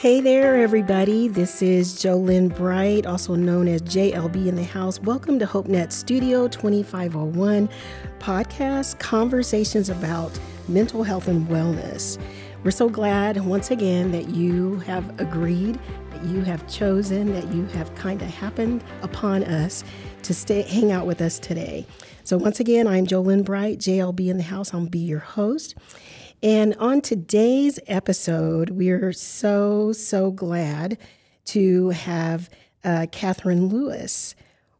Hey there, everybody. This is Jo Lynn Bright, also known as JLB in the House. Welcome to HopeNet Studio 2501 podcast, conversations about mental health and wellness. We're so glad once again that you have agreed, that you have chosen, that you have kind of happened upon us to stay hang out with us today. So once again, I'm Jo Lynn Bright, JLB in the House. I'll be your host. And on today's episode, we're so, so glad to have uh, Katherine Lewis,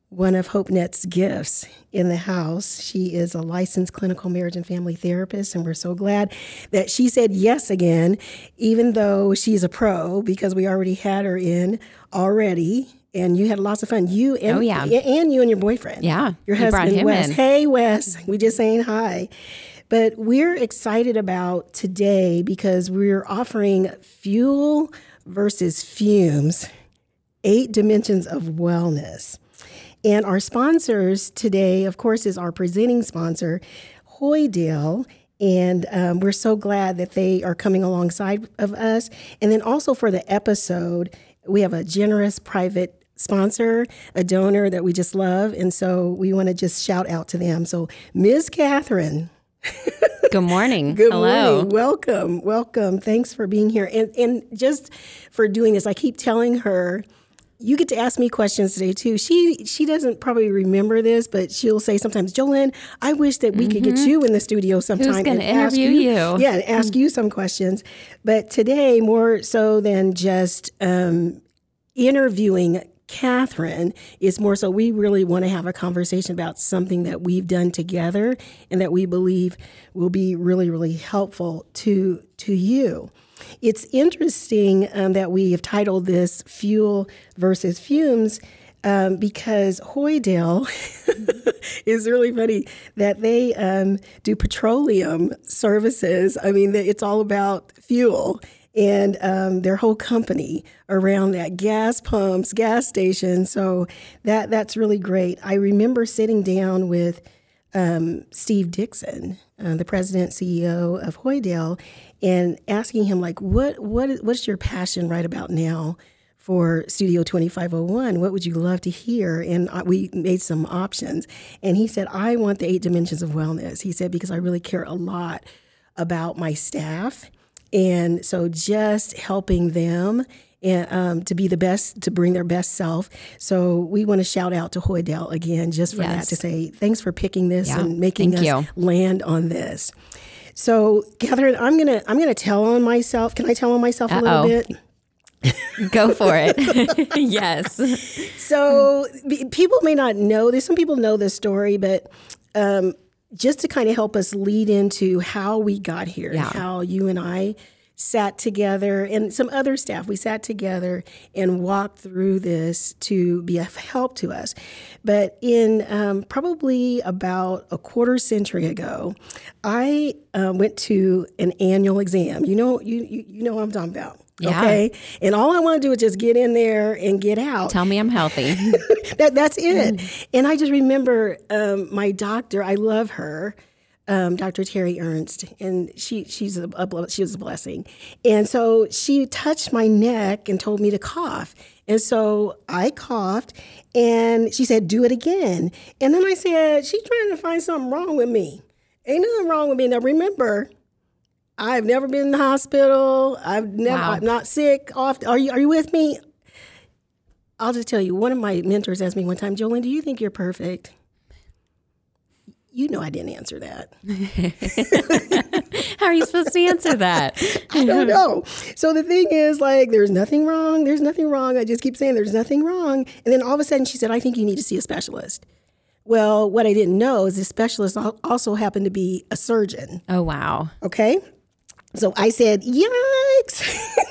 one of HopeNet's gifts in the house. She is a licensed clinical marriage and family therapist, and we're so glad that she said yes again, even though she's a pro, because we already had her in already. And you had lots of fun. You and Oh, yeah. and you and your boyfriend. Yeah, your husband Wes. in. Hey Wes, we just saying hi. But we're excited about today because we're offering fuel versus fumes, eight dimensions of wellness. And our sponsors today, of course, is our presenting sponsor, Hoidale. And um, we're so glad that they are coming alongside of us. And then also for the episode, we have a generous private sponsor, a donor that we just love. And so we want to just shout out to them. So, Ms. Katherine, Good morning. Good Hello. morning. Welcome. Welcome. Thanks for being here. And and just for doing this. I keep telling her you get to ask me questions today too. She she doesn't probably remember this, but she'll say sometimes, Jo Lynn, I wish that we could get you in the studio sometime. Mm-hmm. and ask interview you? Yeah, and ask you some questions. But today, more so than just um, interviewing Katherine is more so we really want to have a conversation about something that we've done together and that we believe will be really, really helpful to to you. It's interesting um, that we have titled this "Fuel versus Fumes." Um, because Hoidale is really funny that they um, do petroleum services. I mean, it's all about fuel and um, their whole company around that gas pumps, gas stations. So that that's really great. I remember sitting down with um, Steve Dixon, uh, the president CEO of Hoidale, and asking him like, what what is- what's your passion right about now? For Studio 2501, what would you love to hear? And we made some options. And he said, I want the eight dimensions of wellness. He said, because I really care a lot about my staff. And so just helping them and um, to be the best, to bring their best self. So we want to shout out to Hoidale again, just for that to say thanks for picking this Yeah, and making thank us you. land on this. So Katherine, I'm gonna I'm gonna tell on myself. Can I tell on myself a little bit? Go for it. yes. So be- people may not know this. Some people know this story, but um, just to kind of help us lead into how we got here Yeah. how you and I sat together and some other staff, we sat together and walked through this to be a help to us. But in um, probably about a quarter century ago, I uh, went to an annual exam. You know, you, you, you know what I'm talking about. Yeah. Okay. And all I want to do is just get in there and get out Tell me I'm healthy. that that's it. And I just remember um, my doctor. I love her, um, Dr. Terry Ernst, and she she's a, a she was a blessing. And so she touched my neck and told me to cough. And so I coughed, and she said, "Do it again." And then I said, "She's trying to find something wrong with me. Ain't nothing wrong with me." Now remember. I've never been in the hospital. I've never. Wow. I'm not sick. Off. Are you? Are you with me? I'll just tell you, one of my mentors asked me one time, Jolene, do you think you're perfect? You know I didn't answer that. How are you supposed to answer that? I don't know. So the thing is, like, there's nothing wrong. There's nothing wrong. I just keep saying there's nothing wrong. And then all of a sudden she said, I think you need to see a specialist. Well, what I didn't know is this specialist also happened to be a surgeon. Oh, wow. Okay. So I said, yikes,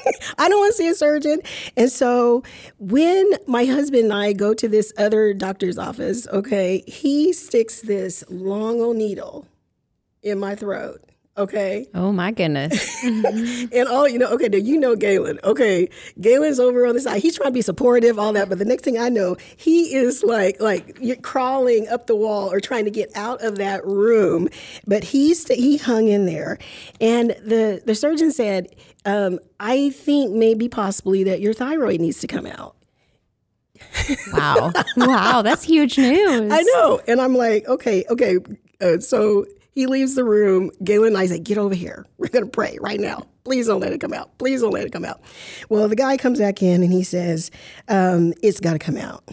I don't want to see a surgeon. And so when my husband and I go to this other doctor's office, okay, he sticks this long old needle in my throat. Okay. Oh my goodness. And all, you know, okay, now you know Galen. Okay. Galen's over on the side. He's trying to be supportive, all that. But the next thing I know, he is like, like you're crawling up the wall or trying to get out of that room. But he's, he hung in there. And the, the surgeon said, um, I think maybe possibly that your thyroid needs to come out. Wow. Wow. That's huge news. I know. And I'm like, okay, okay. Uh, so he leaves the room. Galen and I say, get over here. We're going to pray right now. Please don't let it come out. Please don't let it come out. Well, the guy comes back in and he says, um, it's got to come out.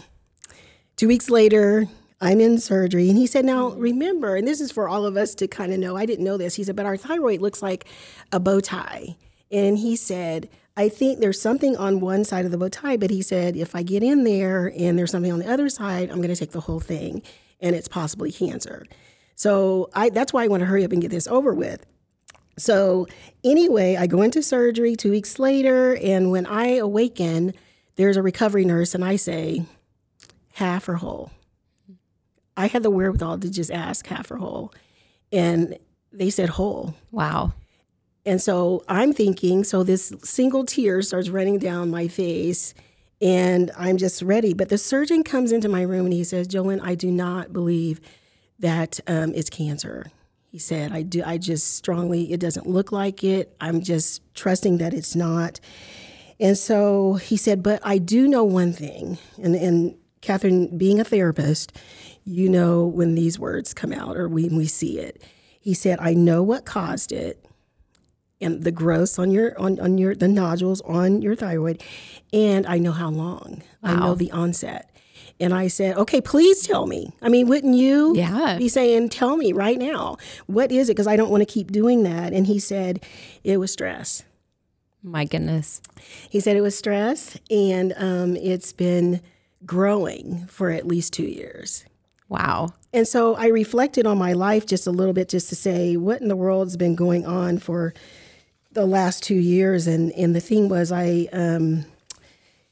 Two weeks later, I'm in surgery. And he said, now remember, and this is for all of us to kind of know, I didn't know this. He said, but our thyroid looks like a bow tie. And he said, I think there's something on one side of the bow tie, but he said, if I get in there and there's something on the other side, I'm going to take the whole thing and it's possibly cancer. So I, that's why I want to hurry up and get this over with. So anyway, I go into surgery two weeks later, and when I awaken, there's a recovery nurse, and I say, half or whole. I had the wherewithal to just ask half or whole, and they said whole. Wow. And so I'm thinking, so this single tear starts running down my face, and I'm just ready. But the surgeon comes into my room and he says, Jo Lynn, I do not believe that um, it's cancer. He said, I do, I just strongly, it doesn't look like it. I'm just trusting that it's not. And so he said, but I do know one thing. And, and Katherine, being a therapist, you know when these words come out or when we see it. He said, I know what caused it and the growths on your on, on your the nodules on your thyroid and I know how long. I know the onset. And I said, okay, please tell me. I mean, wouldn't you Yeah. be saying, tell me right now, what is it? Because I don't want to keep doing that. And he said, it was stress. My goodness. He said it was stress, and um, it's been growing for at least two years. Wow. And so I reflected on my life just a little bit just to say, what in the world has been going on for the last two years? And, and the thing was, I um,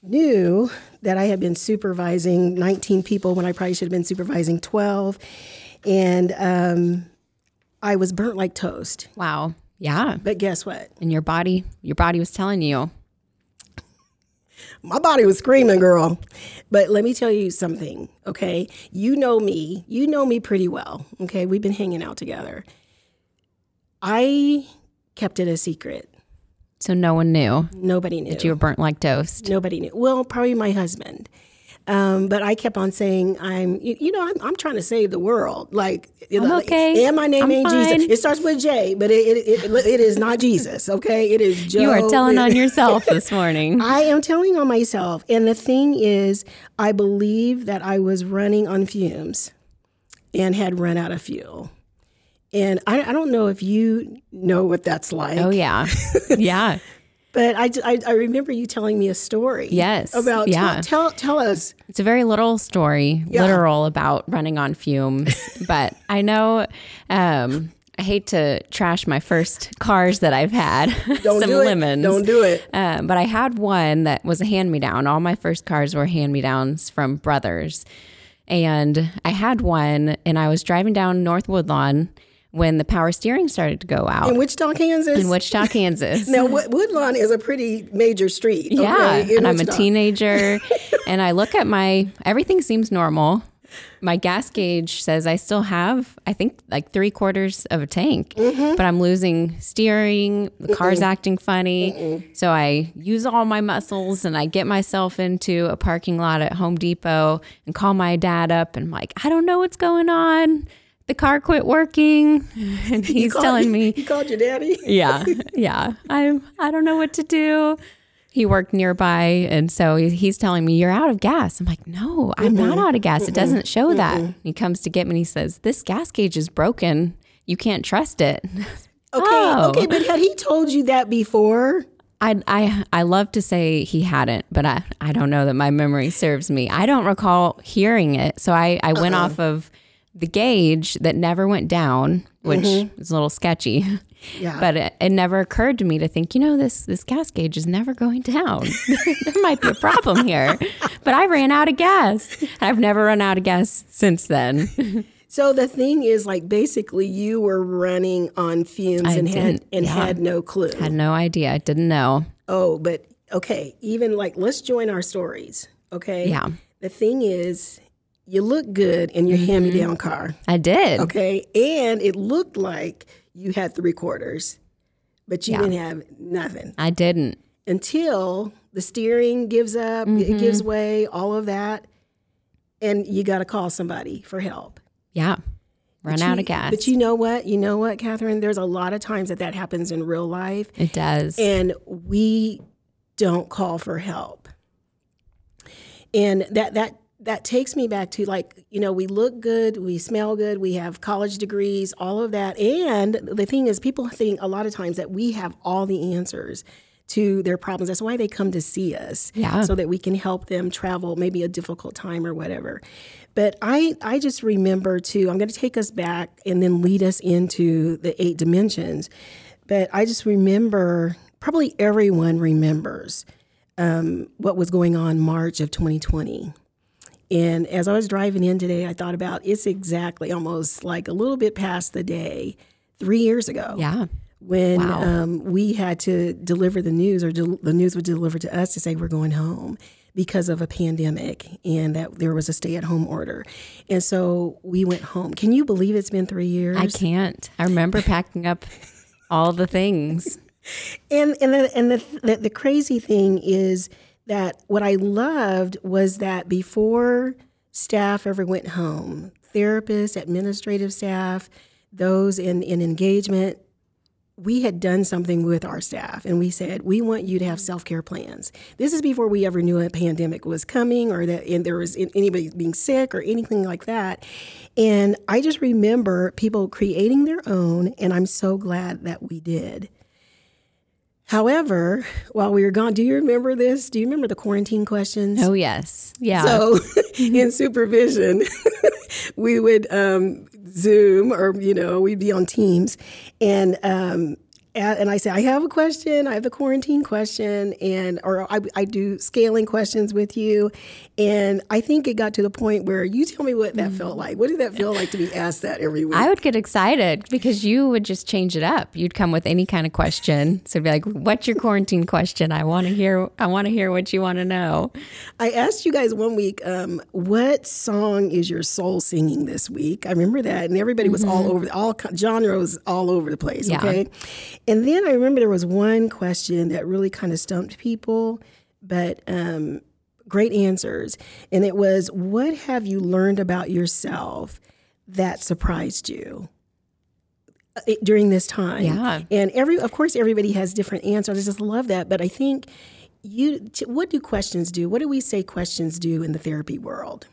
knew that I had been supervising 19 people when I probably should have been supervising 12. And um, I was burnt like toast. Wow. Yeah. But guess what? And your body, your body was telling you. my body was screaming, girl. But let me tell you something, okay? You know me. You know me pretty well, okay? We've been hanging out together. I kept it a secret. So no one knew Nobody knew. that you were burnt like toast. Nobody knew. Well, probably my husband. Um, but I kept on saying, I'm, you, you know, I'm, I'm trying to save the world. Like, you know, okay. And my name I'm ain't fine. Jesus. It starts with J, but it, it, it, it is not Jesus, okay? It is Joe. You are telling on yourself this morning. I am telling on myself. And the thing is, I believe that I was running on fumes and had run out of fuel. And I, I don't know if you know what that's like. Oh yeah. Yeah. But I, I, I remember you telling me a story. Yes. About Yeah. tell, tell us. It's a very literal story, Yeah. literal about running on fumes. but I know um, I hate to trash my first cars that I've had. Don't Some do it. lemons. Don't do it. Um, but I had one that was a hand me down. All my first cars were hand me downs from brothers. And I had one, and I was driving down North Woodlawn when the power steering started to go out In Wichita, Kansas. in Wichita, Kansas. now, Wood- Woodlawn is a pretty major street. Yeah, okay, in and I'm a teenager, and I look at my everything seems normal. My gas gauge says I still have, I think, like three quarters of a tank, Mm-hmm. but I'm losing steering. The car's acting funny, so I use all my muscles and I get myself into a parking lot at Home Depot and call my dad up and I'm like, I don't know what's going on. The car quit working, and he's telling me, He called your daddy. yeah, yeah. I I don't know what to do. He worked nearby, and so he's telling me you're out of gas. I'm like, no, I'm not out of gas. It doesn't show that. He comes to get me and he says, this gas gauge is broken. You can't trust it. Okay, Oh. okay, but had he told you that before? I, I I love to say he hadn't, but I, I don't know that my memory serves me. I don't recall hearing it. So I, I went uh-uh. off of the gauge that never went down, which mm-hmm. is a little sketchy. Yeah. But it, it never occurred to me to think, you know, this this gas gauge is never going down. there might be a problem here. But I ran out of gas. I've never run out of gas since then. So the thing is, like, basically, you were running on fumes I and had and yeah. had no clue. Had no idea. I didn't know. oh, but okay, even like, let's join our stories. Okay. Yeah. The thing is, you look good in your hand-me-down mm-hmm. car. I did. Okay, and it looked like you had three quarters, but you Yeah. didn't have nothing I didn't. until the steering gives up, it mm-hmm. gives way, all of that, and you got to call somebody for help. Yeah. Run But out you- of gas. But you know what? You know what, Katherine? There's a lot of times that that happens in real life, it does. and we don't call for help. And that that that takes me back to like you know we look good, we smell good, we have college degrees, all of that. And the thing is, people think a lot of times that we have all the answers to their problems. That's why they come to see us, Yeah. so that we can help them travel maybe a difficult time or whatever. But I I just remember too. I'm going to take us back and then lead us into the eight dimensions. But I just remember, probably everyone remembers um, what was going on March of 2020. And as I was driving in today, I thought about it's exactly almost like a little bit past the day three years ago yeah. when Wow. um, we had to deliver the news, or del- the news was delivered to us to say we're going home because of a pandemic and that there was a stay at home order. And so we went home. Can you believe it's been three years? I can't. I remember packing up all the things. And and the, and the, the the crazy thing is that what I loved was that before staff ever went home, therapists, administrative staff, those in in engagement, we had done something with our staff and we said we want you to have self-care plans. This is before we ever knew a pandemic was coming or that there was anybody being sick or anything like that. And I just remember people creating their own and I'm so glad that we did. However, while we were gone, do you remember this? Do you remember the quarantine questions? Oh, yes. Yeah. So in supervision, we would um, Zoom or, you know, we'd be on Teams. And, um, and I say, I have a question. I have the quarantine question, and or I, I do scaling questions with you, and I think it got to the point where you tell me what that felt like. What did that feel like to be asked that every week? I would get excited because you would just change it up. You'd come with any kind of question. So it'd be like, "What's your quarantine question? I want to hear. I want to hear what you want to know." I asked you guys one week, um, what song is your soul singing this week? I remember that, and everybody was all over, all genres all over the place. Yeah. Okay, and then I remember there was one question that really kind of stumped people, but um, great answers, and it was, "What have you learned about yourself that surprised you?" uh, During this time, Yeah. and every, of course, everybody has different answers. I just love that, but I think you what do questions do what do we say questions do in the therapy world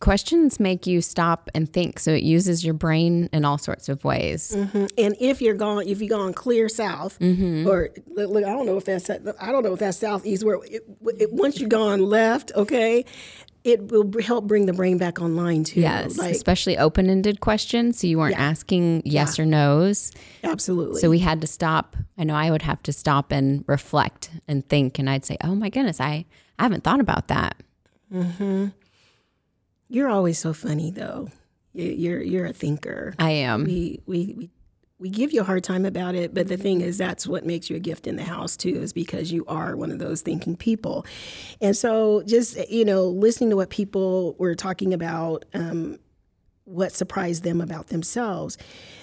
Questions make you stop and think. So it uses your brain in all sorts of ways. Mm-hmm. and if you're gone if you're gone clear south mm-hmm. or look, i don't know if that's i don't know if that's southeast where it, it, once you've gone left okay it will help bring the brain back online too Yes, like especially open-ended questions. So you weren't asking yes or no's. absolutely So we had to stop. I know I would have to stop and reflect and think, and I'd say, "Oh my goodness, I I haven't thought about that." Mm-hmm. You're always so funny though You- you're you're a thinker I am. we we we we give you a hard time about it, but the thing is, that's what makes you a gift in the house too, is because you are one of those thinking people. And so, just you know, listening to what people were talking about, um, what surprised them about themselves.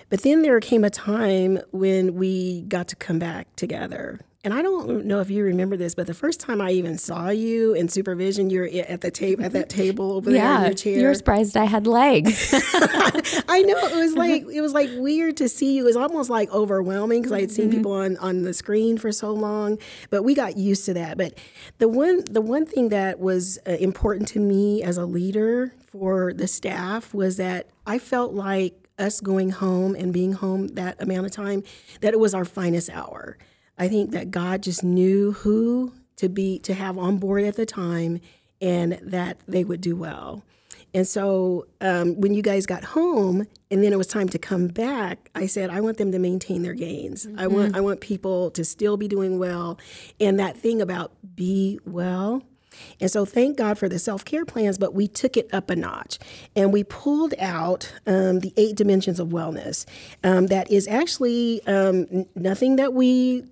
But then there came a time when we got to come back together. And I don't know if you remember this, but the first time I even saw you in supervision, you're at the table at that table over there in yeah, your chair. you were surprised I had legs. I know it was like it was like weird to see you. It was almost like overwhelming because I had seen people on on the screen for so long, but we got used to that. But the one the one thing that was uh, important to me as a leader for the staff was that I felt like us going home and being home that amount of time that it was our finest hour. I think that God just knew who to be to have on board at the time and that they would do well. And so um, when you guys got home and then it was time to come back, I said, I want them to maintain their gains. I want I want people to still be doing well. And that thing about be well, And so, thank God for the self care plans, but we took it up a notch and we pulled out um, the eight dimensions of wellness. Um, that is actually um, nothing that we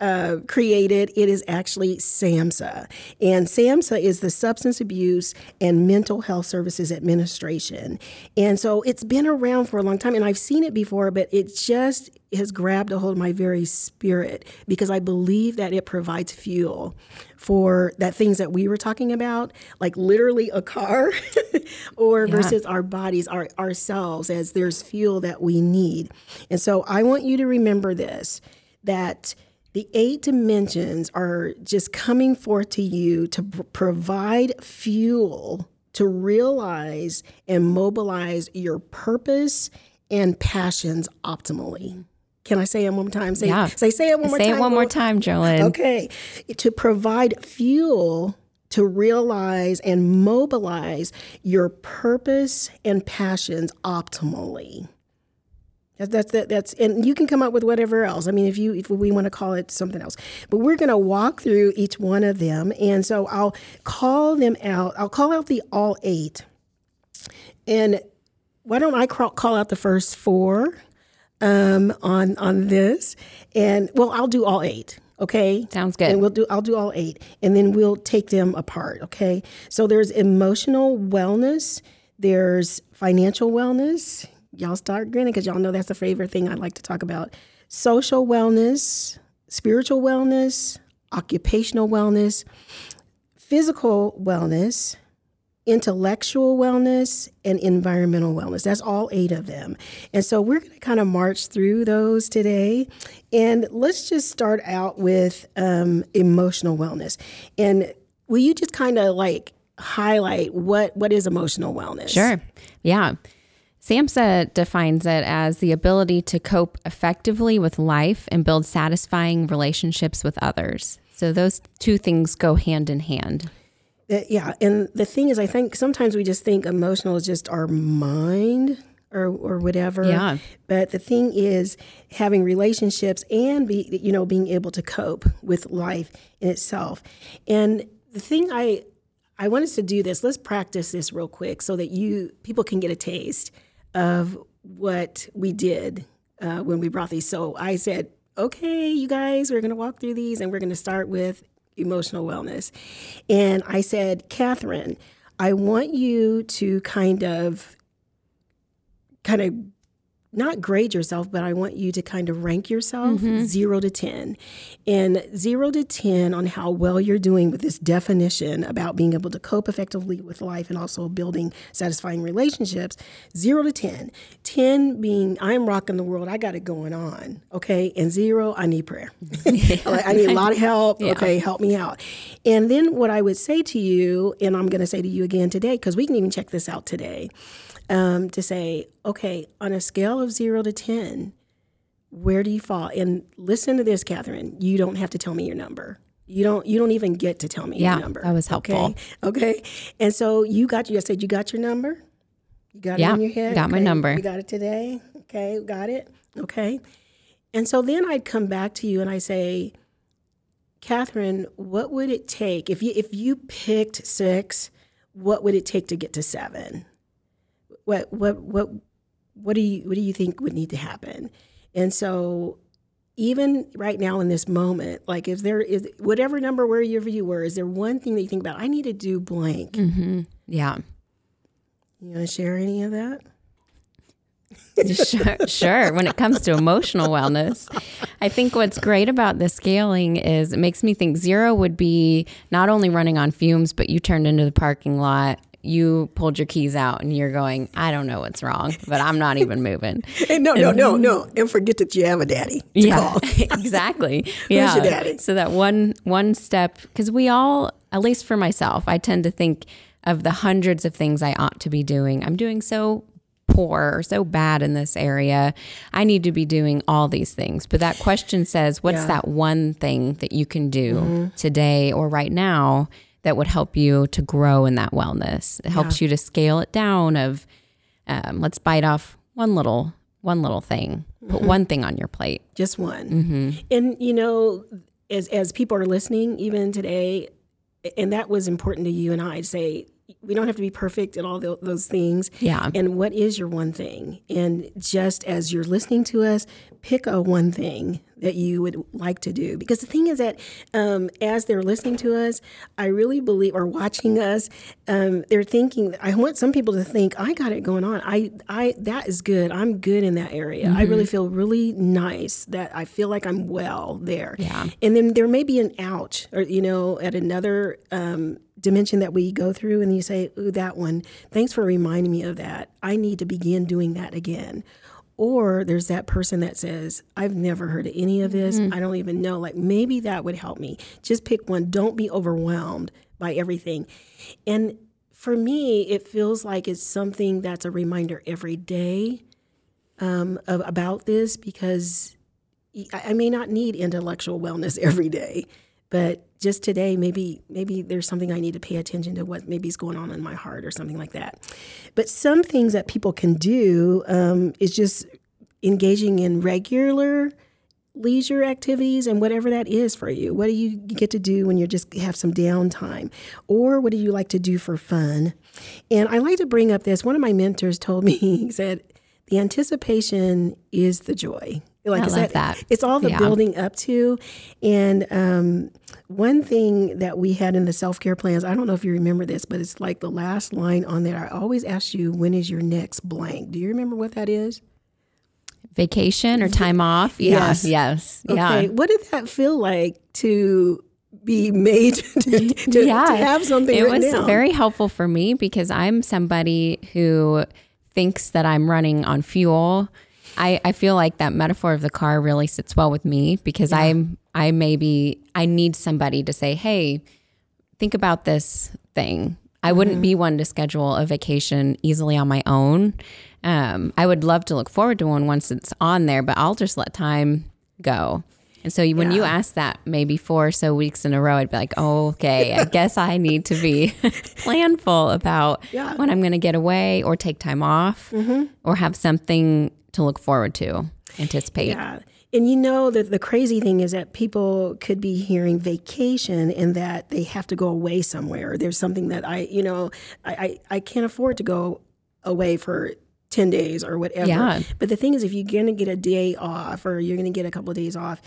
uh, created, it is actually SAMHSA. And SAMHSA is the Substance Abuse and Mental Health Services Administration. And so it's been around for a long time, and I've seen it before, but it just has grabbed a hold of my very spirit because I believe that it provides fuel for that things that we were talking about, like literally a car, or yeah. versus our bodies, our ourselves, as there's fuel that we need. And so I want you to remember this that the eight dimensions are just coming forth to you to pr- provide fuel to realize and mobilize your purpose and passions optimally. Can I say it one more time? Say, yeah. say, say it one more say time. Say it one more time, Jo Lynn. Okay. To provide fuel to realize and mobilize your purpose and passions optimally. That's that, that's and you can come up with whatever else. I mean, if you if we want to call it something else, but we're going to walk through each one of them, and so I'll call them out. I'll call out the all eight, and why don't I call out the first four um, on on this? And well, I'll do all eight. Okay, sounds good. And we'll do. I'll do all eight, and then we'll take them apart. Okay, so there's emotional wellness. There's financial wellness y'all start grinning because y'all know that's the favorite thing I like to talk about. Social wellness, spiritual wellness, occupational wellness, physical wellness, intellectual wellness, and environmental wellness. That's all eight of them. And so we're going to kind of march through those today. And let's just start out with um, emotional wellness. And will you just kind of like highlight what what is emotional wellness? Sure. Yeah. SAMHSA defines it as the ability to cope effectively with life and build satisfying relationships with others. So those two things go hand in hand. Uh, yeah, and the thing is, I think sometimes we just think emotional is just our mind or or whatever. Yeah. But the thing is, having relationships and be you know being able to cope with life in itself. And the thing I I want us to do this. Let's practice this real quick so that you people can get a taste of what we did uh, when we brought these. So I said, okay, you guys, we're going to walk through these and we're going to start with emotional wellness. And I said, Katherine, I want you to kind of kind of not grade yourself, but I want you to kind of rank yourself mm-hmm. zero to 10. And zero to 10 on how well you're doing with this definition about being able to cope effectively with life and also building satisfying relationships. Zero to 10. 10 being, I'm rocking the world, I got it going on. Okay. And zero, I need prayer. like, I need a lot of help. Yeah. Okay. Help me out. And then what I would say to you, and I'm going to say to you again today, because we can even check this out today um, to say, okay, on a scale of zero to 10, where do you fall? And listen to this, Katherine. You don't have to tell me your number. You don't. You don't even get to tell me yeah, your number. that was helpful. Okay. okay. And so you got. You said you got your number. You got yeah, it in your head. Got okay. my number. You got it today. Okay. Got it. Okay. And so then I'd come back to you and I say, Katherine, what would it take if you if you picked six? What would it take to get to seven? What what what what do you what do you think would need to happen? And so even right now in this moment, like if there is whatever number wherever you were, is there one thing that you think about? I need to do blank. Mm-hmm. Yeah. You want to share any of that? sure, sure. When it comes to emotional wellness, I think what's great about the scaling is it makes me think zero would be not only running on fumes, but you turned into the parking lot you pulled your keys out and you're going, I don't know what's wrong, but I'm not even moving. hey, no, no, no, no. And forget that you have a daddy to yeah, call. exactly. Yeah. Your daddy? So that one one step, because we all, at least for myself, I tend to think of the hundreds of things I ought to be doing. I'm doing so poor or so bad in this area. I need to be doing all these things. But that question says, what's yeah. that one thing that you can do mm-hmm. today or right now that would help you to grow in that wellness. It helps yeah. you to scale it down of um, let's bite off one little one little thing. Put mm-hmm. one thing on your plate. Just one. Mm-hmm. And you know, as as people are listening, even today, and that was important to you and I to say we don't have to be perfect at all tho- those things. Yeah. And what is your one thing? And just as you're listening to us, pick a one thing that you would like to do. Because the thing is that um, as they're listening to us, I really believe, or watching us, um, they're thinking. I want some people to think, I got it going on. I, I, that is good. I'm good in that area. I really feel really nice that I feel like I'm well there. Yeah. And then there may be an ouch, or you know, at another. Um, dimension that we go through and you say ooh that one. Thanks for reminding me of that. I need to begin doing that again. Or there's that person that says i've never heard of any of this. I don't even know. Like maybe that would help me. Just pick one. Don't be overwhelmed by everything. And for me it feels like it's something that's a reminder every day um, of, about this because I may not need intellectual wellness every day, but just today, maybe maybe there's something I need to pay attention to what maybe is going on in my heart or something like that. But some things that people can do um, is just engaging in regular leisure activities and whatever that is for you. What do you get to do when you just have some downtime? Or what do you like to do for fun? And I like to bring up this. One of my mentors told me, he said, the anticipation is the joy. Like I is love that. It's all the Yeah. building up to. And um, one thing that we had in the self care plans, I don't know if you remember this, but it's like the last line on there. I always ask you, when is your next blank? Do you remember what that is? Vacation or time off? Yeah. Yes. Yes. Okay. Yeah. What did that feel like to be made to, to, yeah. to have something It was down? very helpful for me because I'm somebody who thinks that I'm running on fuel. I, I feel like that metaphor of the car really sits well with me because I'm I maybe I need somebody to say, hey, think about this thing. I wouldn't be one to schedule a vacation easily on my own. Um, I would love to look forward to one once it's on there, but I'll just let time go. And so when you ask that maybe four or so weeks in a row, I'd be like, oh, okay, I guess I need to be planful about Yeah. when I'm going to get away or take time off or have something to look forward to, anticipate. Yeah. And you know that the crazy thing is that people could be hearing vacation and that they have to go away somewhere. There's something that I, you know, I, I, I can't afford to go away for 10 days or whatever. Yeah. But the thing is, if you're going to get a day off or you're going to get a couple of days off,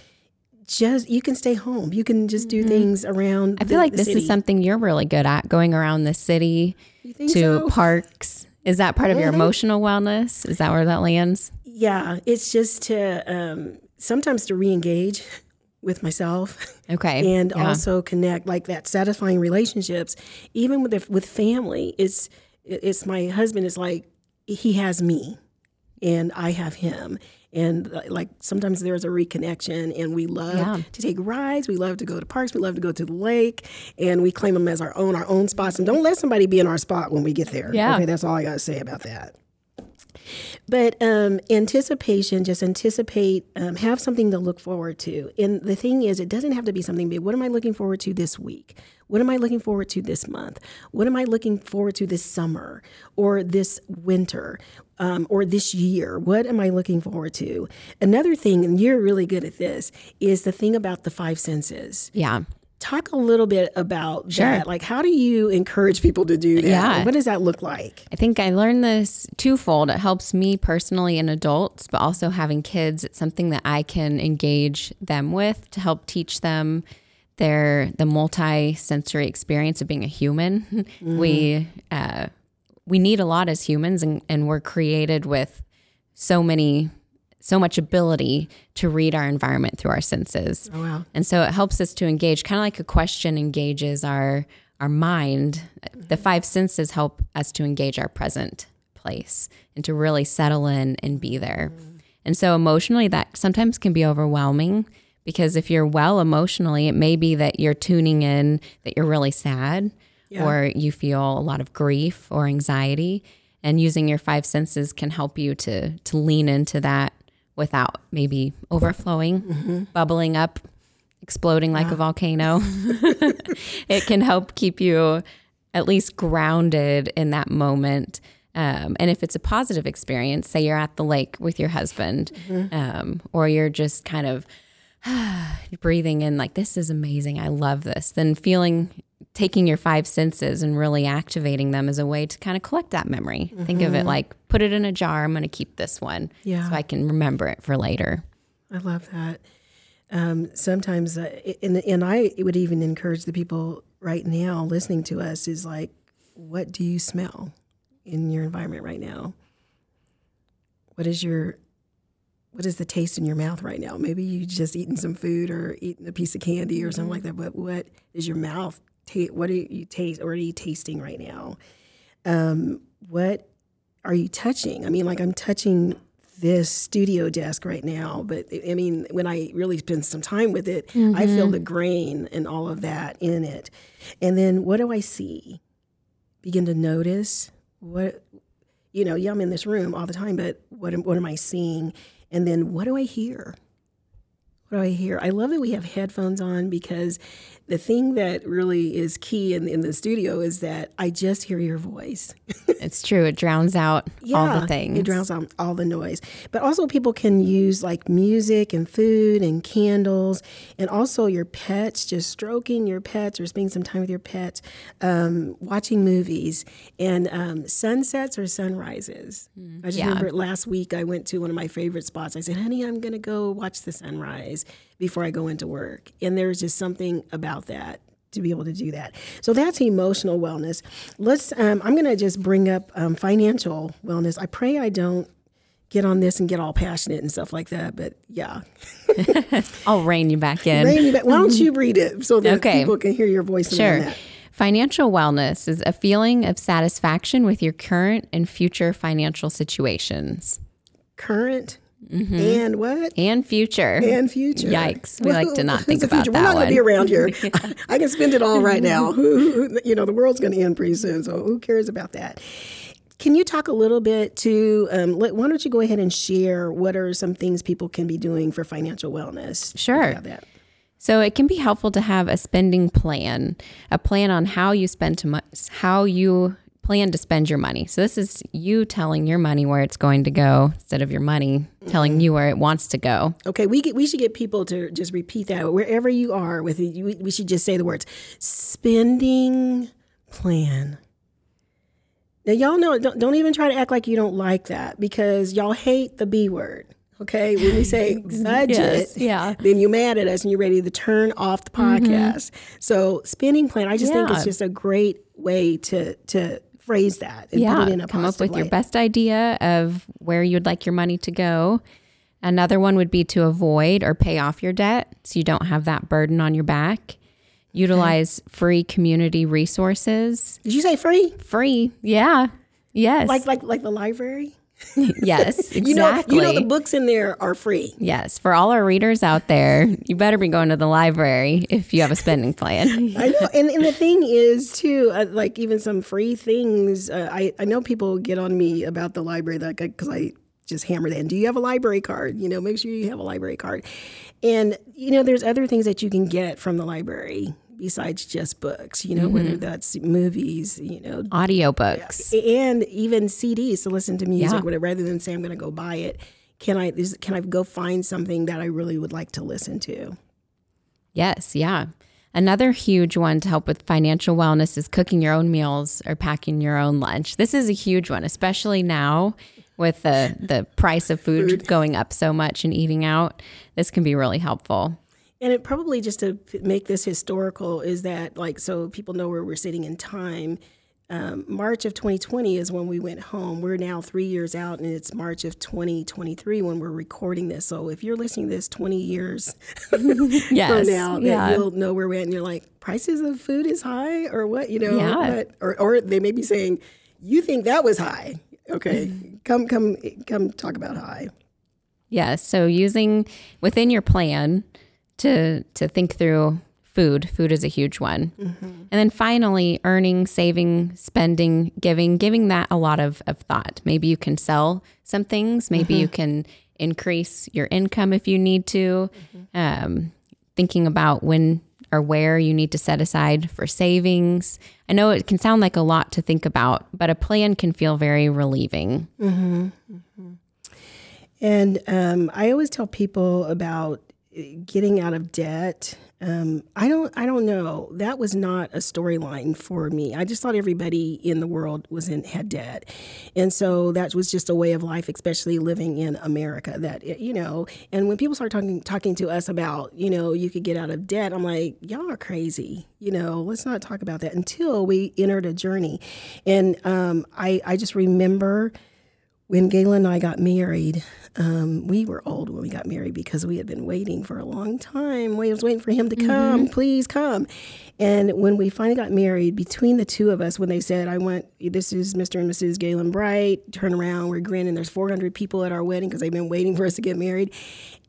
just you can stay home. You can just do things around. Mm-hmm. I feel like this is something you're really good at going around the city to so? Mm-hmm. parks. Is that part of your emotional wellness? Is that where that lands? Yeah, it's just to um, sometimes to re-engage with myself. Okay. and Yeah. also connect like that satisfying relationships even with the, with family it's it's my husband is like he has me and I have him and uh, like sometimes there's a reconnection and we love Yeah. to take rides we love to go to parks we love to go to the lake and we claim them as our own our own spots and don't let somebody be in our spot when we get there Yeah. okay that's all I got to say about that but um, anticipation, just anticipate, um, have something to look forward to. And the thing is, it doesn't have to be something big. What am I looking forward to this week? What am I looking forward to this month? What am I looking forward to this summer or this winter um, or this year? What am I looking forward to? Another thing, and you're really good at this, is the thing about the five senses. yeah. Talk a little bit about that. Like, how do you encourage people to do that? Yeah. What does that look like? I think I learned this twofold. It helps me personally in adults, but also having kids. It's something that I can engage them with to help teach them their the multi-sensory experience of being a human. We uh, we need a lot as humans, and, and we're created with so many so much ability to read our environment through our senses. Oh, wow. And so it helps us to engage, kind of like a question engages our our mind. The five senses help us to engage our present place and to really settle in and be there. And so emotionally, that sometimes can be overwhelming because if you're well emotionally, it may be that you're tuning in that you're really sad or you feel a lot of grief or anxiety. And using your five senses can help you to to lean into that without maybe overflowing, bubbling up, exploding like a volcano. it can help keep you at least grounded in that moment. Um, and if it's a positive experience, say you're at the lake with your husband, um, or you're just kind of breathing in like this is amazing. I love this. Then feeling taking your five senses and really activating them as a way to kind of collect that memory. Think of it like put it in a jar. I'm going to keep this one Yeah. so I can remember it for later. I love that. Um, sometimes, uh, and and I would even encourage the people right now listening to us is like, what do you smell in your environment right now? What is your what is the taste in your mouth right now? Maybe you just eating some food or eating a piece of candy or something like that. But what is your mouth? Ta- what are you taste? Or are you tasting right now? Um, what are you touching? I mean, like I'm touching this studio desk right now, but I mean, when I really spend some time with it, I feel the grain and all of that in it. And then what do I see? Begin to notice what, you know, yeah, I'm in this room all the time, but what am, what am I seeing? And then what do I hear? What do I hear? I love that we have headphones on because the thing that really is key in, in the studio is that I just hear your voice. It's true. It drowns out all the things. It drowns out all the noise. But also, people can use like music and food and candles, and also your pets, just stroking your pets or spending some time with your pets, um, watching movies, and um, sunsets or sunrises. I just yeah. remember last week I went to one of my favorite spots. I said, honey, I'm going to go watch the sunrise before I go into work. And there's just something about that to be able to do that. So that's emotional wellness. Let's. Um, I'm going to just bring up um, financial wellness. I pray I don't get on this and get all passionate and stuff like that. But yeah, I'll rein you back in. Rainy, but why don't you read it so that Okay. people can hear your voice? Sure. Financial wellness is a feeling of satisfaction with your current and future financial situations Current Mm-hmm. and what and future. and future. Yikes. We like to not think about future? that We're not going to be around here. I can spend it all right now. You know, the world's going to end pretty soon, so who cares about that? Can you talk a little bit to? Um, let, why don't you go ahead and share what are some things people can be doing for financial wellness? Sure. About that. So it can be helpful to have a spending plan, a plan on how you spend to mo- how you plan to spend your money. So this is you telling your money where it's going to go instead of your money telling mm-hmm. you where it wants to go. Okay, we get, we should get people to just repeat that wherever you are with it. We, should just say the words spending plan. Now y'all know don't, don't even try to act like you don't like that because y'all hate the B word. Okay, when we say budget, Yes, yeah. then you're mad at us and you're ready to turn off the mm-hmm. podcast. So spending plan, I just think it's just a great way to to phrase that and put it in a come up with your best idea of where you'd like your money to go. Another one would be to avoid or pay off your debt so you don't have that burden on your back. Utilize free community resources. Did you say free? Free, yeah. Yes. Like like like the library? yes, exactly. You know, you know the books in there are free. Yes, for all our readers out there, you better be going to the library if you have a spending plan. I know, and, and the thing is too, uh, like even some free things. Uh, I I know people get on me about the library, like because I just hammer that. in. Do you have a library card? You know, make sure you have a library card. And you know, there's other things that you can get from the library besides just books. You know, whether mm-hmm. that's movies, you know, Audiobooks. and even CDs to listen to music, Yeah. whatever. Rather than say I'm going to go buy it, can I? Is, can I go find something that I really would like to listen to? Yes, yeah. Another huge one to help with financial wellness is cooking your own meals or packing your own lunch. This is a huge one, especially now with the the price of food, going up so much and eating out. This can be really helpful. And it probably just to make this historical is that like so people know where we're sitting in time. Um, March of 2020 is when we went home. We're now three years out, and it's March of 2023 when we're recording this. So if you're listening to this 20 years Yes. from now, that yeah. you'll know where we're at, and you're like, prices of food is high, or what? You know, Yeah. but, or or they may be saying, you think that was high. Okay, come come come talk about high. Yes. So using within your plan to to think through food. Food is a huge one. Mm-hmm. And then finally, earning, saving, spending, giving, giving that a lot of, of thought. Maybe you can sell some things. Maybe mm-hmm. you can increase your income if you need to. Mm-hmm. Um, thinking about when or where you need to set aside for savings. I know it can sound like a lot to think about, but a plan can feel very relieving. And um, I always tell people about getting out of debt. Um, I don't. I don't know. That was not a storyline for me. I just thought everybody in the world was in had debt, and so that was just a way of life, especially living in America. That you know, and when people start talking talking to us about you know you could get out of debt, I'm like, y'all are crazy. You know, let's not talk about that until we entered a journey. And um, I I just remember when Galen and I got married, um, we were old when we got married because we had been waiting for a long time. We was waiting for him to come, mm-hmm. please come. And when we finally got married, between the two of us, when they said, "I want this is Mr. and Mrs. Galen Bright," turn around, we're grinning. There's 400 people at our wedding because they've been waiting for us to get married.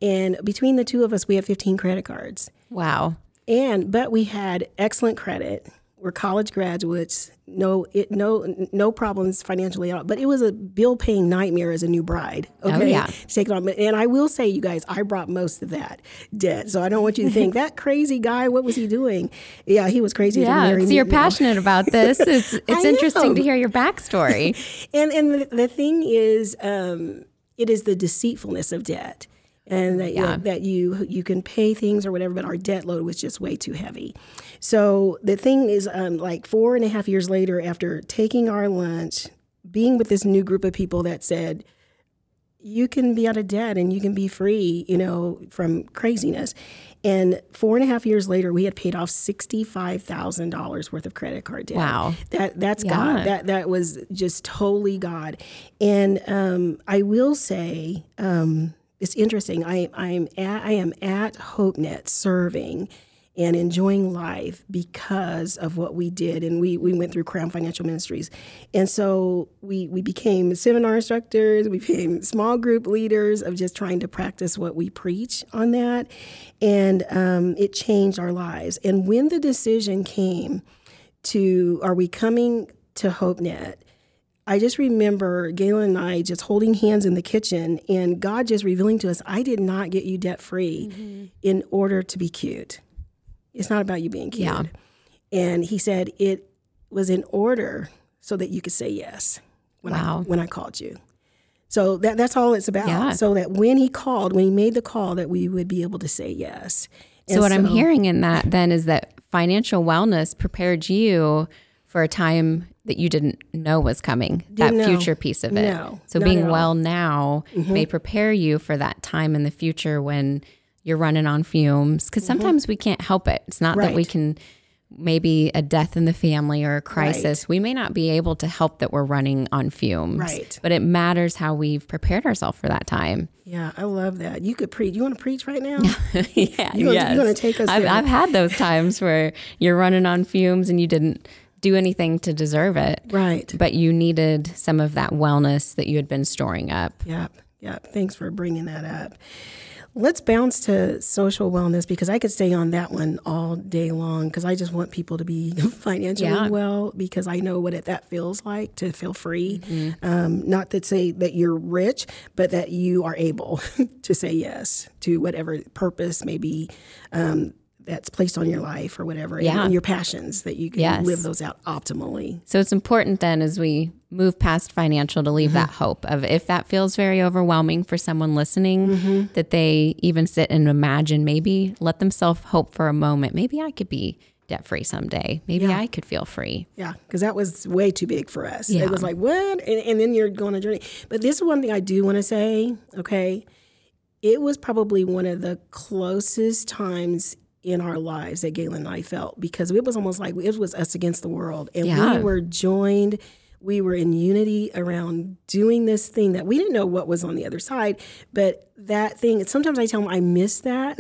And between the two of us, we have 15 credit cards. Wow. And but we had excellent credit we're college graduates, no it no no problems financially at all. But it was a bill paying nightmare as a new bride. Oh, okay, oh, yeah. take it on. And I will say, you guys, I brought most of that debt. So I don't want you to think that crazy guy. What was he doing? Yeah, he was crazy. Yeah, so you're passionate about this. It's it's interesting to hear your backstory. and and the, the thing is, um, it is the deceitfulness of debt and that, yeah. you, that you you can pay things or whatever, but our debt load was just way too heavy. So the thing is, um, like four and a half years later, after taking our lunch, being with this new group of people that said, you can be out of debt and you can be free, you know, from craziness. And four and a half years later, we had paid off sixty-five thousand dollars worth of credit card debt. Wow, that that's yeah. God. That that was just totally God. And um, I will say, um, it's interesting. I I'm at, I am at HopeNet serving and enjoying life because of what we did. And we, we went through Crown Financial Ministries. And so we, we became seminar instructors, we became small group leaders of just trying to practice what we preach on that. And um, it changed our lives. And when the decision came to, are we coming to HopeNet? I just remember Galen and I just holding hands in the kitchen and God just revealing to us, I did not get you debt free mm-hmm. in order to be cute. It's not about you being cute. Yeah. And he said it was in order so that you could say yes when wow. I when I called you. So that that's all it's about. Yeah. So that when he called, when he made the call, that we would be able to say yes. And so what so, I'm hearing in that then is that financial wellness prepared you for a time that you didn't know was coming, that know. future piece of it. No, so being well now mm-hmm. may prepare you for that time in the future when you're running on fumes because mm-hmm. sometimes we can't help it. It's not right. that we can maybe a death in the family or a crisis. Right. We may not be able to help that we're running on fumes. Right. But it matters how we've prepared ourselves for that time. Yeah, I love that. You could preach. You want to preach right now? yeah. You yes. want to take us I've, I've had those times where you're running on fumes and you didn't do anything to deserve it. Right. But you needed some of that wellness that you had been storing up. Yep. Yep. Thanks for bringing that up. Let's bounce to social wellness because I could stay on that one all day long because I just want people to be financially yeah. well because I know what it, that feels like to feel free. Mm-hmm. Um, not to say that you're rich, but that you are able to say yes to whatever purpose may be um, that's placed on your life or whatever yeah. and, and your passions that you can yes. live those out optimally. So it's important then as we move past financial to leave mm-hmm. that hope of if that feels very overwhelming for someone listening mm-hmm. that they even sit and imagine maybe let themselves hope for a moment maybe I could be debt free someday. Maybe yeah. I could feel free. Yeah, because that was way too big for us. Yeah. It was like, what? And, and then you're going on a journey. But this is one thing I do want to say, okay? It was probably one of the closest times in our lives that Galen and I felt because it was almost like it was us against the world. And yeah. we were joined, we were in unity around doing this thing that we didn't know what was on the other side. But that thing, sometimes I tell them I miss that.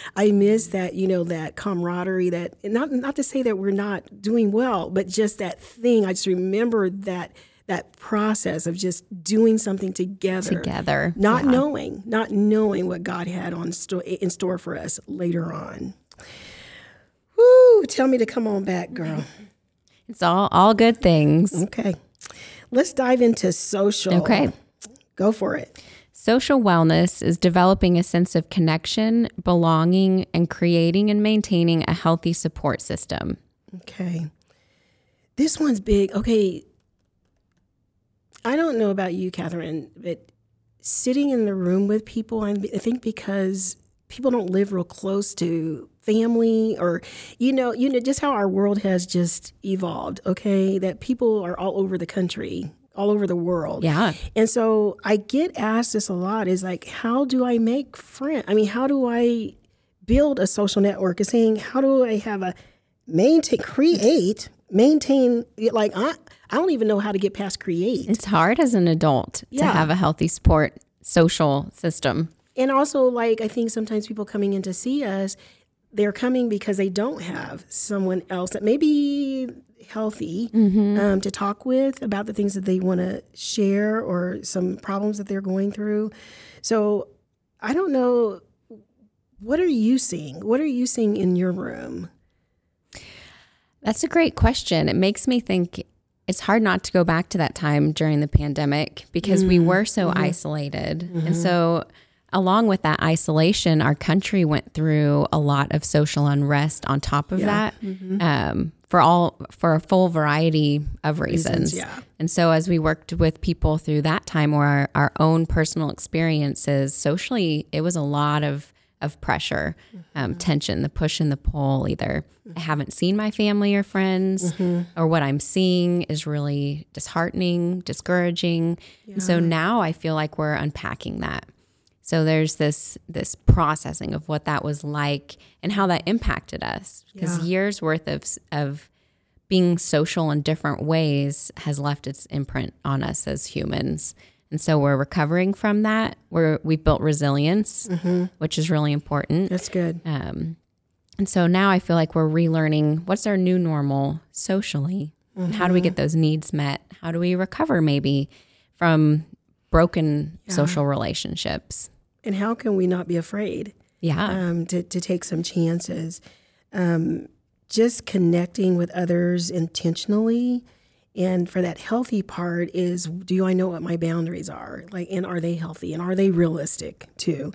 I miss that, you know, that camaraderie that not not to say that we're not doing well, but just that thing. I just remember that that process of just doing something together together not yeah. knowing not knowing what god had on sto- in store for us later on Woo, tell me to come on back, girl. It's all all good things. Okay. Let's dive into social. Okay. Go for it. Social wellness is developing a sense of connection, belonging, and creating and maintaining a healthy support system. Okay. This one's big. Okay. I don't know about you, Katherine, but sitting in the room with people, I think because people don't live real close to family or you know you know just how our world has just evolved okay? That people are all over the country all over the world. Yeah. and so i get asked this a lot is like how do i make friends i mean how do i build a social network? Is saying how do i have a maintain create maintain like i i don't even know how to get past create. It's hard as an adult to have a healthy support social system. And also, like, I think sometimes people coming in to see us, they're coming because they don't have someone else that may be healthy mm-hmm. um, to talk with about the things that they want to share or some problems that they're going through. So I don't know. What are you seeing? What are you seeing in your room? That's a great question. It makes me think it's hard not to go back to that time during the pandemic because we mm-hmm. were so mm-hmm. isolated. And so, along with that isolation, our country went through a lot of social unrest on top of that um, for all for a full variety of reasons. yeah. And so, as we worked with people through that time or our, our own personal experiences socially, it was a lot of of pressure, um, tension, the push and the pull. Either I haven't seen my family or friends, or what I'm seeing is really disheartening, discouraging. And so now I feel like we're unpacking that. So there's this this processing of what that was like and how that impacted us because Yeah. years worth of of being social in different ways has left its imprint on us as humans. And so we're recovering from that. We're we've built resilience, which is really important. That's good. Um, and so now I feel like we're relearning what's our new normal socially. And how do we get those needs met? How do we recover maybe from broken social relationships? And how can we not be afraid? Yeah. um, to, to take some chances. Um, just connecting with others intentionally. And for that healthy part is do I know what my boundaries are? Like, and are they healthy? And are they realistic too?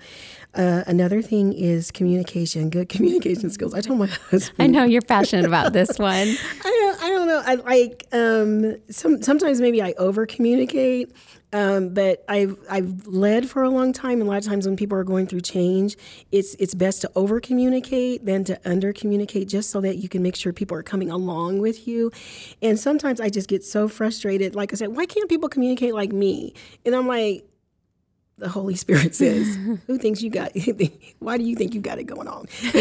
Uh, another thing is communication, good communication skills. I told my husband. I know you're passionate about this one. I don't, I don't know. I like um, some sometimes maybe I over communicate, um, but I've I've led for a long time, and a lot of times when people are going through change, it's it's best to over communicate than to under communicate, just so that you can make sure people are coming along with you. And sometimes I just get so frustrated. Like I said, why can't people communicate like me? And I'm like. The Holy Spirit says, "Who thinks you got? Why do you think you got it going on?"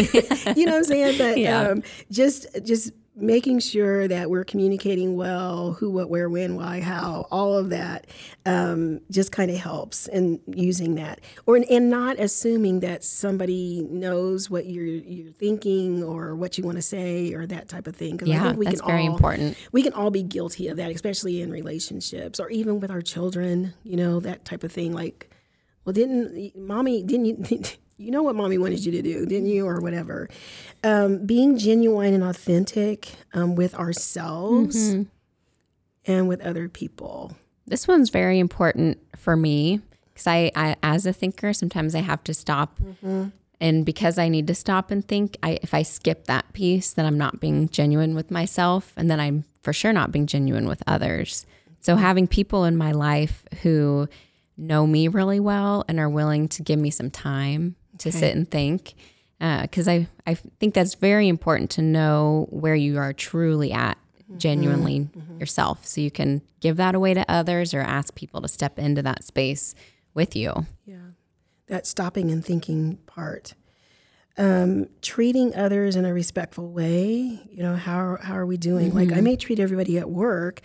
you know what I'm saying? But Yeah. um, just just making sure that we're communicating well, who, what, where, when, why, how, all of that, um, just kind of helps in using that, or and not assuming that somebody knows what you're you're thinking or what you want to say or that type of thing. 'Cause I Yeah, think we that's can very all- important. We can all be guilty of that, especially in relationships or even with our children. You know that type of thing, like. Well, didn't mommy? Didn't you? You know what mommy wanted you to do, didn't you, or whatever? Um, being genuine and authentic um, with ourselves and with other people. This one's very important for me because I, I, as a thinker, sometimes I have to stop. And because I need to stop and think, I, if I skip that piece, then I'm not being genuine with myself. And then I'm for sure not being genuine with others. So having people in my life who know me really well and are willing to give me some time to sit and think. Uh, because I, I think that's very important to know where you are truly at, mm-hmm. genuinely mm-hmm. yourself. So you can give that away to others or ask people to step into that space with you. Yeah, that stopping and thinking part. Um, treating others in a respectful way. You know, how how are we doing? Like I mm-hmm. may treat everybody at work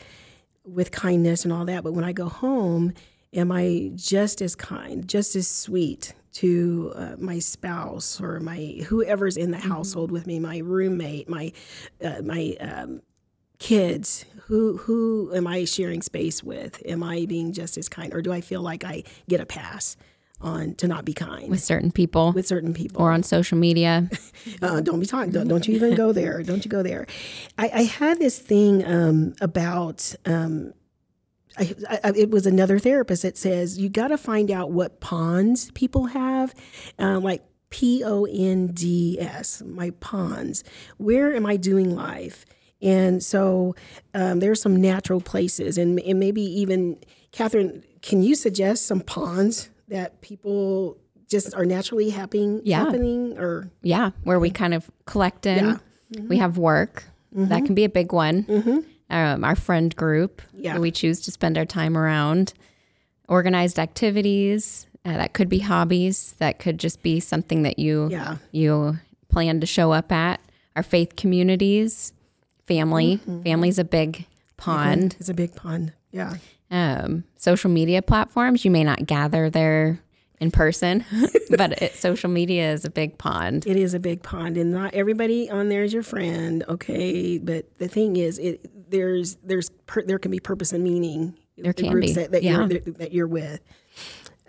with kindness and all that, but when I go home, am I just as kind, just as sweet to uh, my spouse or my whoever's in the household with me, my roommate, my uh, my um, kids? Who who am I sharing space with? Am I being just as kind, or do I feel like I get a pass on to not be kind with certain people with certain people? or on social media. uh, don't be talking. Don't, don't you even go there. Don't you go there. I, I had this thing um, about. Um, I, I, it was another therapist that says you got to find out what pawns people have, uh, like P O N D S, my pawns. Where am I doing life? And so um, there's some natural places, and, and maybe even Katherine, can you suggest some ponds that people just are naturally happening, Yeah. happening, or Yeah, where we kind of collect in. Yeah. Mm-hmm. We have work. That can be a big one. Um, our friend group Yeah. that we choose to spend our time around. Organized activities. Uh, that could be hobbies. That could just be something that you yeah, you plan to show up at. Our faith communities, family. Mm-hmm. Family's a big pond. it's a big pond. Yeah, Um, social media platforms. You may not gather there in person, but it, social media is a big pond. it is a big pond, and not everybody on there is your friend. Okay, but the thing is, it there's there's per, there can be purpose and meaning. There the can groups be, that, that yeah. you're that, that you're with.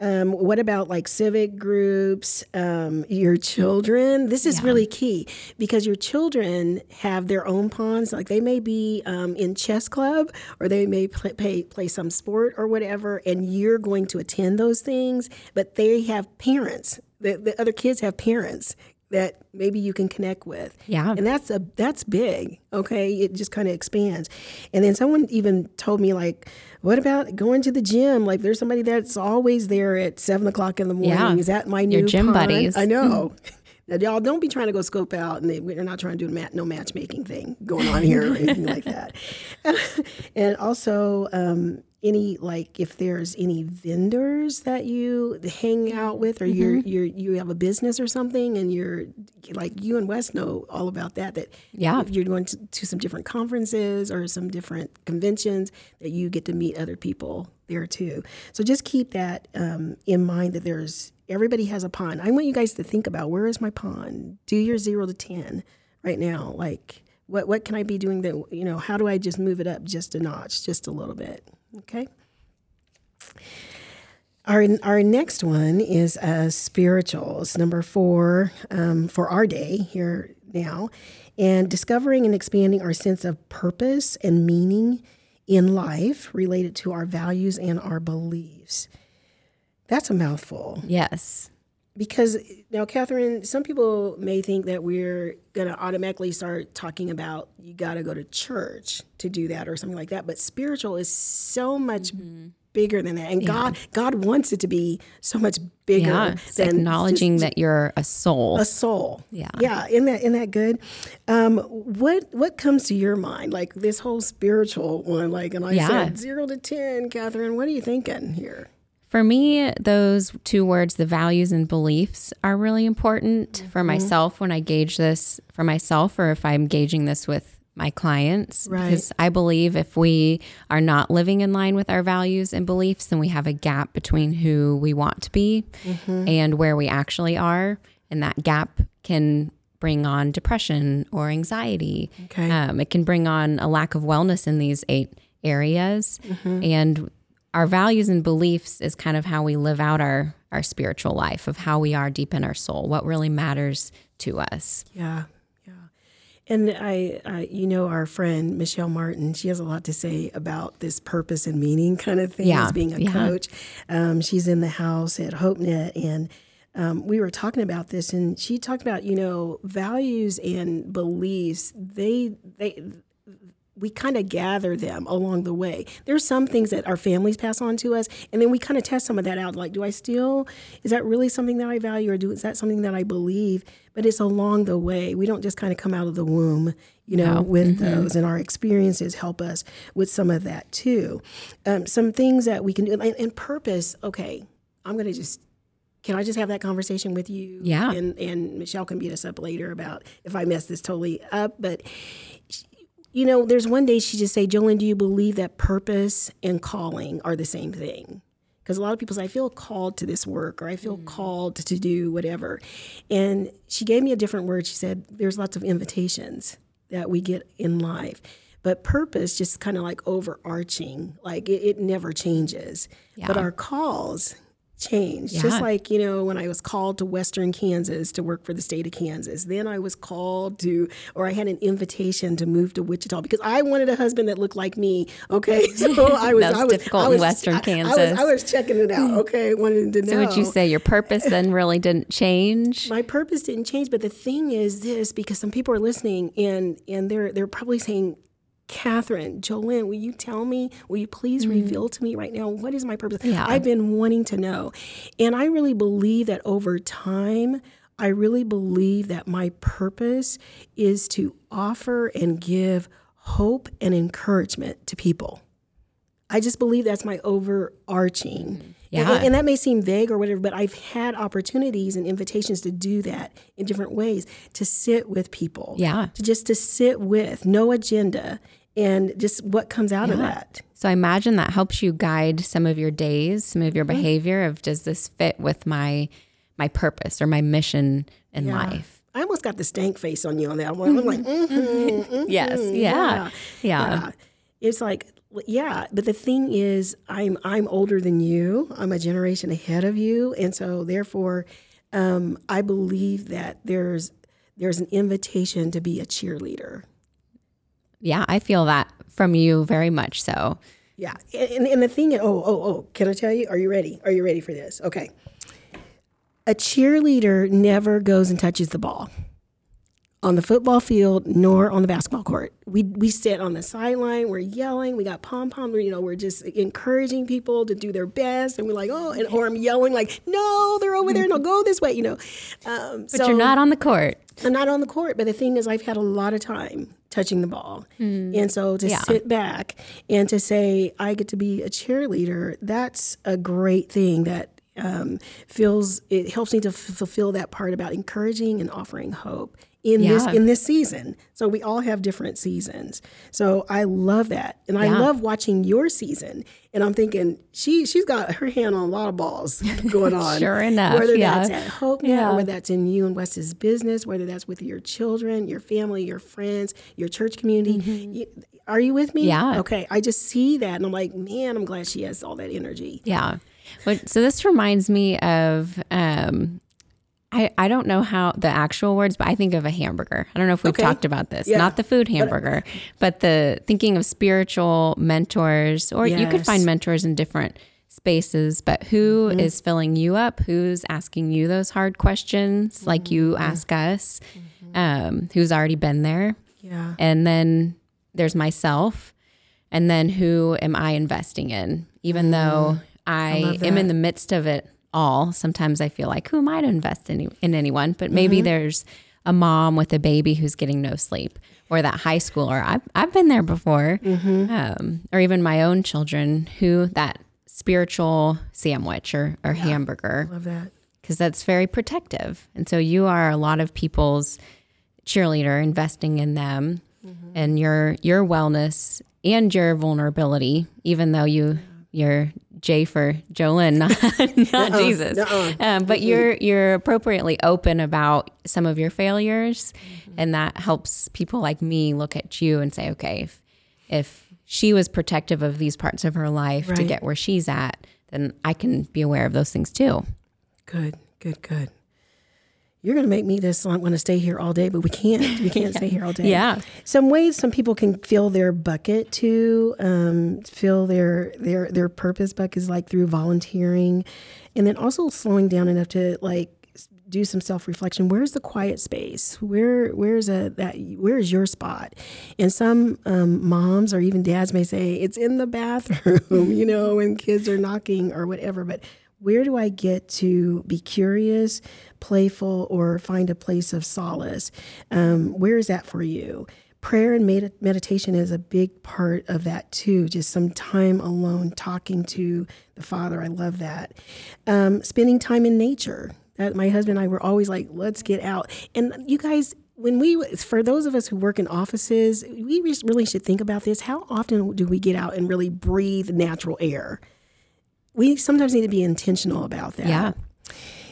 Um, what about like civic groups? Um, your children. This is really key because your children have their own ponds. Like they may be um, in chess club or they may play, play play some sport or whatever, and you're going to attend those things. But they have parents. The, the other kids have parents that maybe you can connect with. Yeah. And that's a that's big. Okay. It just kind of expands. And then someone even told me like, what about going to the gym? Like there's somebody that's always there at seven o'clock in the morning. Yeah. Is that my new Your gym pond? buddies. I know. Now, y'all don't be trying to go scope out, and they, we're not trying to do a mat, no matchmaking thing going on here or anything like that. and also, um, any like if there's any vendors that you hang out with, or you're Mm-hmm. you're you have a business or something, and you're like you and Wes know all about that. That Yeah. if you're going to, to some different conferences or some different conventions, that you get to meet other people there too. So just keep that um, in mind that there's everybody has a pond. I want you guys to think about where is my pond? Do your zero to ten right now. Like what what can I be doing that you know? How do I just move it up just a notch, just a little bit? Okay. Our, our next one is uh, spirituals, number four um, for our day here now, and discovering and expanding our sense of purpose and meaning in life related to our values and our beliefs. That's a mouthful Yes. Because now, Katherine, some people may think that we're going to automatically start talking about you got to go to church to do that or something like that. But spiritual is so much bigger than that, and God God wants it to be so much bigger Yeah. Than acknowledging that you're a soul. a soul. Yeah. yeah. Isn't that isn't that good? Um, what what comes to your mind, like this whole spiritual one? Like, and I Yeah. said zero to ten, Katherine. What are you thinking here? For me, those two words, the values and beliefs, are really important for mm-hmm. myself when I gauge this for myself or if I'm gauging this with my clients. Right. Because I believe if we are not living in line with our values and beliefs, then we have a gap between who we want to be mm-hmm. and where we actually are. And that gap can bring on depression or anxiety. Okay. Um, it can bring on a lack of wellness in these eight areas. Mm-hmm. And our values and beliefs is kind of how we live out our, our spiritual life, of how we are deep in our soul, what really matters to us. Yeah, yeah. And I, I, you know, our friend Michelle Martin, she has a lot to say about this purpose and meaning kind of thing Yeah, as being a yeah. coach. Um, she's in the house at HopeNet, and um, we were talking about this, and she talked about, you know, values and beliefs. They, they, we kind of gather them along the way. There's some things that our families pass on to us, and then we kind of test some of that out. Like, do I still, is that really something that I value, or do is that something that I believe? But it's along the way. We don't just kind of come out of the womb, you know, with those, and our experiences help us with some of that too. Um, some things that we can do, and, and purpose. Okay, I'm going to just. Can I just have that conversation with you? Yeah. And and Michelle can beat us up later about if I mess this totally up, but you know, there's one day she just say, Jo Lynn, do you believe that purpose and calling are the same thing? Because a lot of people say, I feel called to this work or I feel mm. called to do whatever. And she gave me a different word. She said, there's lots of invitations that we get in life. But purpose just kind of like overarching, like it, it never changes. But our calls change. Yeah. Just like, you know, when I was called to Western Kansas to work for the state of Kansas, then I was called to, or I had an invitation to move to Wichita because I wanted a husband that looked like me. Okay. So I was, I was difficult I in Western I- I, was, Kansas. I was checking it out. Okay. Wanted to know. So would you say your purpose then really didn't change? my purpose didn't change, but the thing is this: because some people are listening and and they're they're probably saying, Katherine, Jolene, will you tell me? Will you please mm-hmm. reveal to me right now what is my purpose? Yeah. I've been wanting to know. And I really believe that over time, I really believe that my purpose is to offer and give hope and encouragement to people. I just believe that's my overarching. Mm-hmm. Yeah. And, and that may seem vague or whatever, but I've had opportunities and invitations to do that in different ways, to sit with people. Yeah. To just to sit with, no agenda, and just what comes out of that. So I imagine that helps you guide some of your days, some of your Mm-hmm. behavior of does this fit with my my purpose or my mission in life? I almost got the stank face on you on that one. I'm like, mm-hmm, mm-hmm, Yes. Yeah. Yeah. yeah. It's like, yeah, but the thing is, I'm I'm older than you. I'm a generation ahead of you, and so therefore, um, I believe that there's there's an invitation to be a cheerleader. Yeah, I feel that from you very much so. Yeah, and, and the thing, oh, oh, oh, can I tell you? Are you ready? Are you ready for this? Okay. A cheerleader never goes and touches the ball on the football field nor on the basketball court. We we sit on the sideline, we're yelling, we got pom pom, you know, we're just encouraging people to do their best, and we're like, oh, and or I'm yelling like, no, they're over there, no, go this way, you know. Um, But you're not on the court. I'm not on the court, but the thing is, I've had a lot of time touching the ball. And so to sit back and to say, I get to be a cheerleader, that's a great thing that um, feels, it helps me to f- fulfill that part about encouraging and offering hope. In this in this season, so we all have different seasons. So I love that, and I Yeah. love watching your season. And I'm thinking she she's got her hand on a lot of balls going on. Sure enough, whether yeah. that's at Hope Yeah. or whether that's in you and Wes's business, whether that's with your children, your family, your friends, your church community. You, are you with me? Mm-hmm. Yeah. Okay. I just see that and I'm like, man, I'm glad she has all that energy. Yeah. But so this reminds me of um I, I don't know how the actual words, but I think of a hamburger. I don't know if we've Okay. talked about this. Yeah. Not the food hamburger, but the thinking of spiritual mentors, or you could find mentors in different spaces, but who Mm-hmm. is filling you up? Who's asking you those hard questions like you Mm-hmm. ask us? Um, who's already been there? Yeah. And then there's myself. And then who am I investing in? Even though I, love am in the midst of it all, sometimes I feel like, who am I to invest in, in anyone? But maybe Mm-hmm. there's a mom with a baby who's getting no sleep, or that high schooler. I've, I've been there before, Mm-hmm. um, or even my own children who that spiritual sandwich or, or hamburger Love that. because that's very protective. And so you are a lot of people's cheerleader, investing in them and your your wellness and your vulnerability, even though you you're J for Jo Lynn, not, not Jesus. Um, but you're you're appropriately open about some of your failures, and that helps people like me look at you and say, okay, if if she was protective of these parts of her life to get where she's at, then I can be aware of those things too. Good, good, good. You're going to make me this want to stay here all day, but we can't. We can't stay here all day. Yeah. Some ways some people can fill their bucket to um, fill their their their purpose bucket is like through volunteering, and then also slowing down enough to like do some self reflection. Where's the quiet space? Where where's a that where is your spot? And some um, moms or even dads may say it's in the bathroom, you know, when kids are knocking or whatever. But where do I get to be curious, playful, or find a place of solace? Um, where is that for you? Prayer and med- meditation is a big part of that too. Just some time alone talking to the Father. I love that. Um, spending time in nature. That my husband and I were always like, let's get out. And you guys, when we, for those of us who work in offices, we really should think about this. How often do we get out and really breathe natural air? We sometimes need to be intentional about that. Yeah.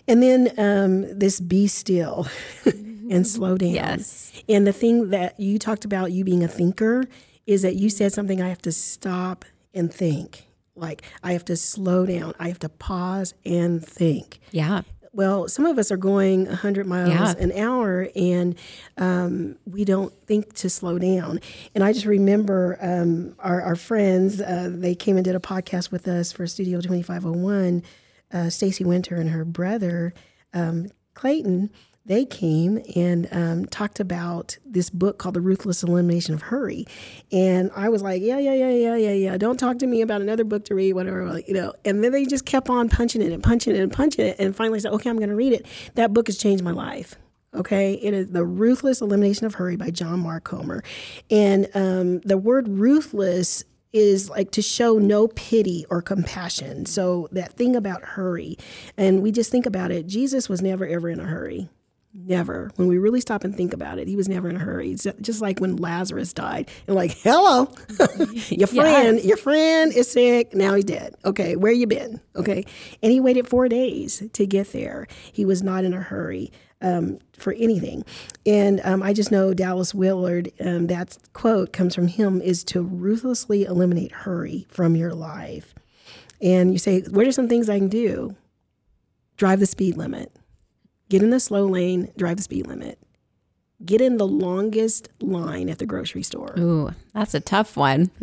And then um, this be still and slow down. Yes. And the thing that you talked about, you being a thinker, is that you said something I have to stop and think. Like, I have to slow down, I have to pause and think. Yeah. Well, some of us are going 100 miles Yeah. an hour and um, we don't think to slow down. And I just remember um, our, our friends, uh, they came and did a podcast with us for Studio 2501. Uh, Stacy Winter and her brother, um, Clayton, they came and um, talked about this book called The Ruthless Elimination of Hurry. And I was like, yeah, yeah, yeah, yeah, yeah, yeah. Don't talk to me about another book to read, whatever, you know. And then they just kept on punching it and punching it and punching it. And finally said, okay, I'm going to read it. That book has changed my life. Okay, it is The Ruthless Elimination of Hurry by John Mark Comer. And um, the word ruthless is like to show no pity or compassion. So that thing about hurry, and we just think about it, Jesus was never ever in a hurry. Never. When we really stop and think about it, he was never in a hurry. It's just like when Lazarus died, and like, hello, your friend, yeah. your friend is sick. Now he's dead. Okay, where you been? Okay, and he waited four days to get there. He was not in a hurry um, for anything. And um, I just know Dallas Willard, um, that quote comes from him, is to ruthlessly eliminate hurry from your life. And you say, what are some things I can do? Drive the speed limit. Get in the slow lane, drive the speed limit. Get in the longest line at the grocery store. Ooh, that's a tough one.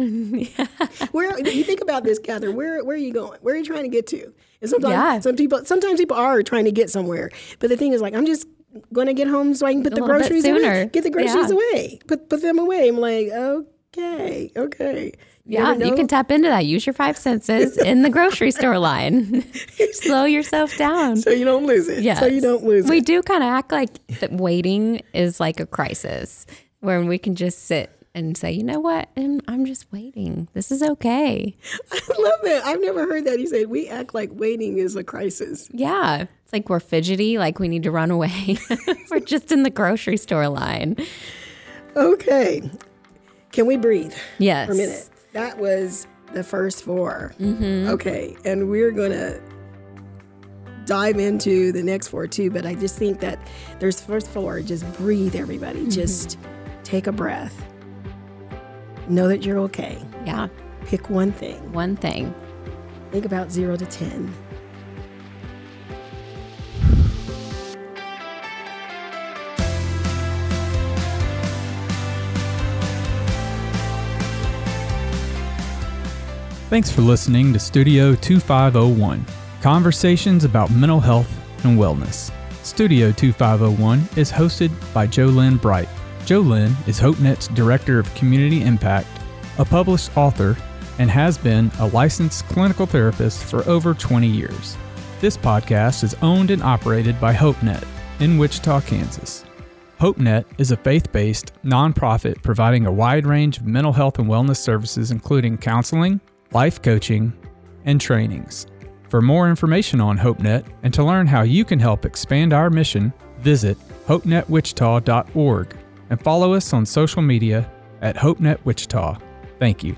where you think about this, Katherine? Where where are you going? Where are you trying to get to? And sometimes yeah. some people sometimes people are trying to get somewhere. But the thing is like I'm just going to get home so I can put a the groceries away. Get the groceries yeah. away. Put put them away. I'm like, okay, okay. Yeah, you can tap into that. Use your five senses in the grocery store line. Slow yourself down. So you don't lose it. Yeah. So you don't lose we it. We do kind of act like that waiting is like a crisis where we can just sit and say, you know what? I'm, I'm just waiting. This is okay. I love that. I've never heard that. He said, we act like waiting is a crisis. Yeah. It's like we're fidgety, like we need to run away. we're just in the grocery store line. Okay. Can we breathe? Yes. For a minute. That was the first 4 mm-hmm. Okay. And we're going to dive into the next four too. But I just think that there's first four. Just breathe, everybody. Mm-hmm. Just take a breath know that you're okay. Yeah. Pick one thing. One thing. Think about zero to 10. Thanks for listening to Studio 2501 Conversations about Mental Health and Wellness. Studio 2501 is hosted by Jo Lynn Bright. Jo Lynn is HopeNet's Director of Community Impact, a published author, and has been a licensed clinical therapist for over 20 years. This podcast is owned and operated by HopeNet in Wichita, Kansas. HopeNet is a faith based nonprofit providing a wide range of mental health and wellness services, including counseling, life coaching, and trainings. For more information on HopeNet and to learn how you can help expand our mission, visit hopenetwichita.org and follow us on social media at HopeNet Wichita. Thank you.